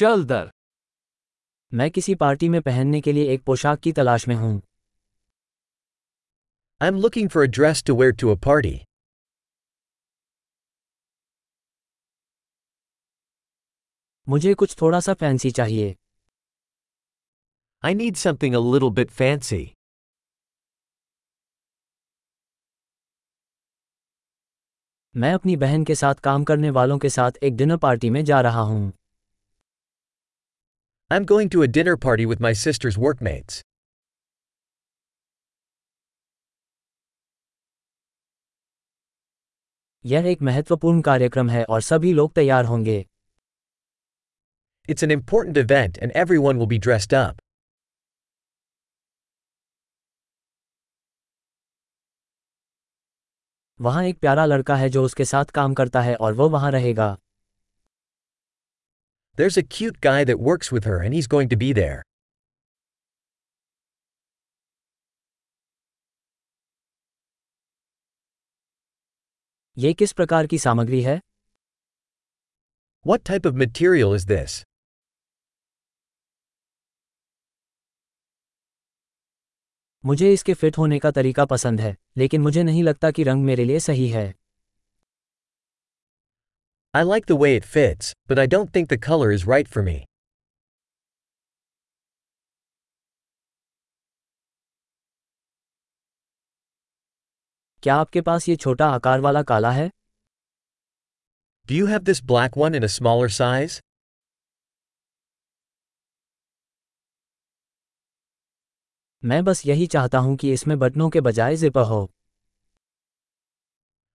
चल दर। मैं किसी पार्टी में पहनने के लिए एक पोशाक की तलाश में हूँ। I am looking for a dress to wear to a party मुझे कुछ थोड़ा सा फैंसी चाहिए। I need something a little bit fancy. मैं अपनी बहन के साथ काम करने वालों के साथ एक डिनर पार्टी में जा रहा हूँ। I'm going to a dinner party with my sister's workmates. यह एक महत्वपूर्ण कार्यक्रम है और सभी लोग तैयार होंगे It's an important event and everyone will be dressed up. वहाँ एक प्यारा लड़का है जो उसके साथ काम करता है और वो वहाँ रहेगा There's a cute guy that works with her and he's going to be there. ये किस प्रकार की सामग्री है What type of material is this? मुझे इसके फिट होने का तरीका पसंद है लेकिन मुझे नहीं लगता कि रंग मेरे लिए सही है I like the way it fits, but I don't think the color is right for me. क्या आपके पास ये छोटा आकार वाला काला है Do you have this black one in a smaller size? मैं बस यही चाहता हूं कि इसमें बटनों के बजाय जिपर हो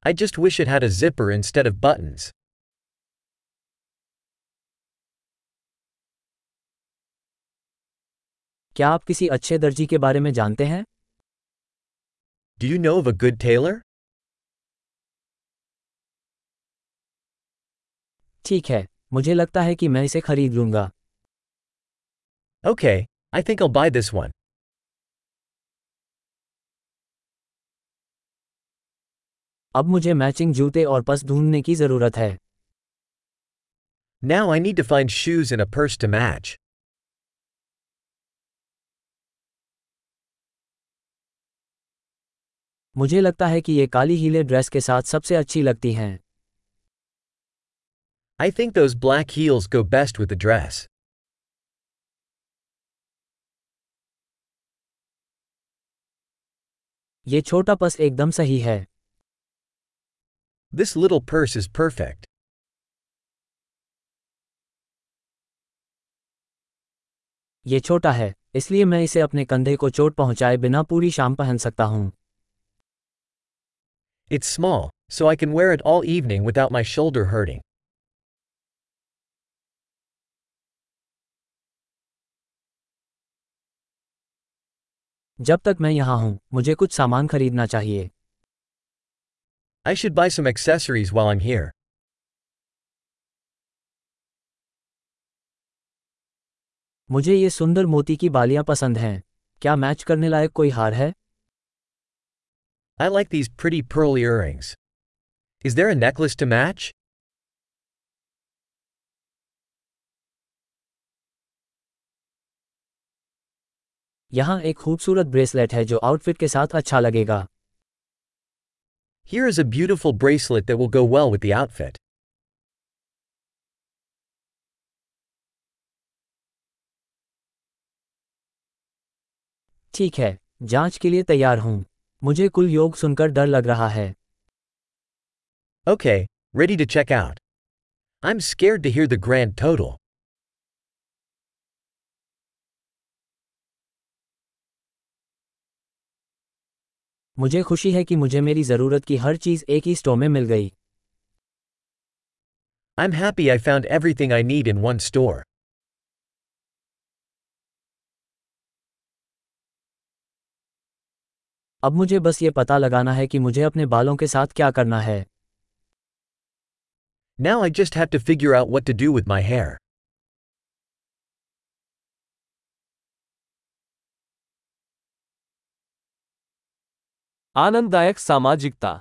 I just wish it had a zipper instead of buttons. क्या आप किसी अच्छे दर्जी के बारे में जानते हैं? Do you know a good tailor ठीक है मुझे लगता है कि मैं इसे खरीद लूँगा। Okay I think buy this one अब मुझे मैचिंग जूते और पस ढूँढने की ज़रूरत है। Now I need to find shoes in a purse to match मुझे लगता है कि ये काली हीले ड्रेस के साथ सबसे अच्छी लगती हैं I think those black heels go best with the dress. ये छोटा पस एकदम सही है This little purse is perfect. ये छोटा है इसलिए मैं इसे अपने कंधे को चोट पहुँचाए बिना पूरी शाम पहन सकता हूँ It's small, so I can wear it all evening without my shoulder hurting. जब तक मैं यहां हूं मुझे कुछ सामान खरीदना चाहिए I should buy some accessories while I'm here. मुझे ये सुंदर मोती की बालियां पसंद हैं क्या मैच करने लायक कोई हार है I like these pretty pearl earrings. Is there a necklace to match? यहाँ एक खूबसूरत ब्रेसलेट है जो आउटफिट के साथ अच्छा लगेगा Here is a beautiful bracelet that will go well with the outfit. ठीक है जांच के लिए तैयार हूं मुझे कुल योग सुनकर डर लग रहा है। Okay ready to check out I am scared to hear the grand total मुझे खुशी है कि मुझे मेरी ज़रूरत की हर चीज़ एक ही स्टोर में मिल गई। I am happy I found everything I need in one store अब मुझे बस ये पता लगाना है कि मुझे अपने बालों के साथ क्या करना है Now I just have to figure out what to do with my hair. आनंददायक सामाजिकता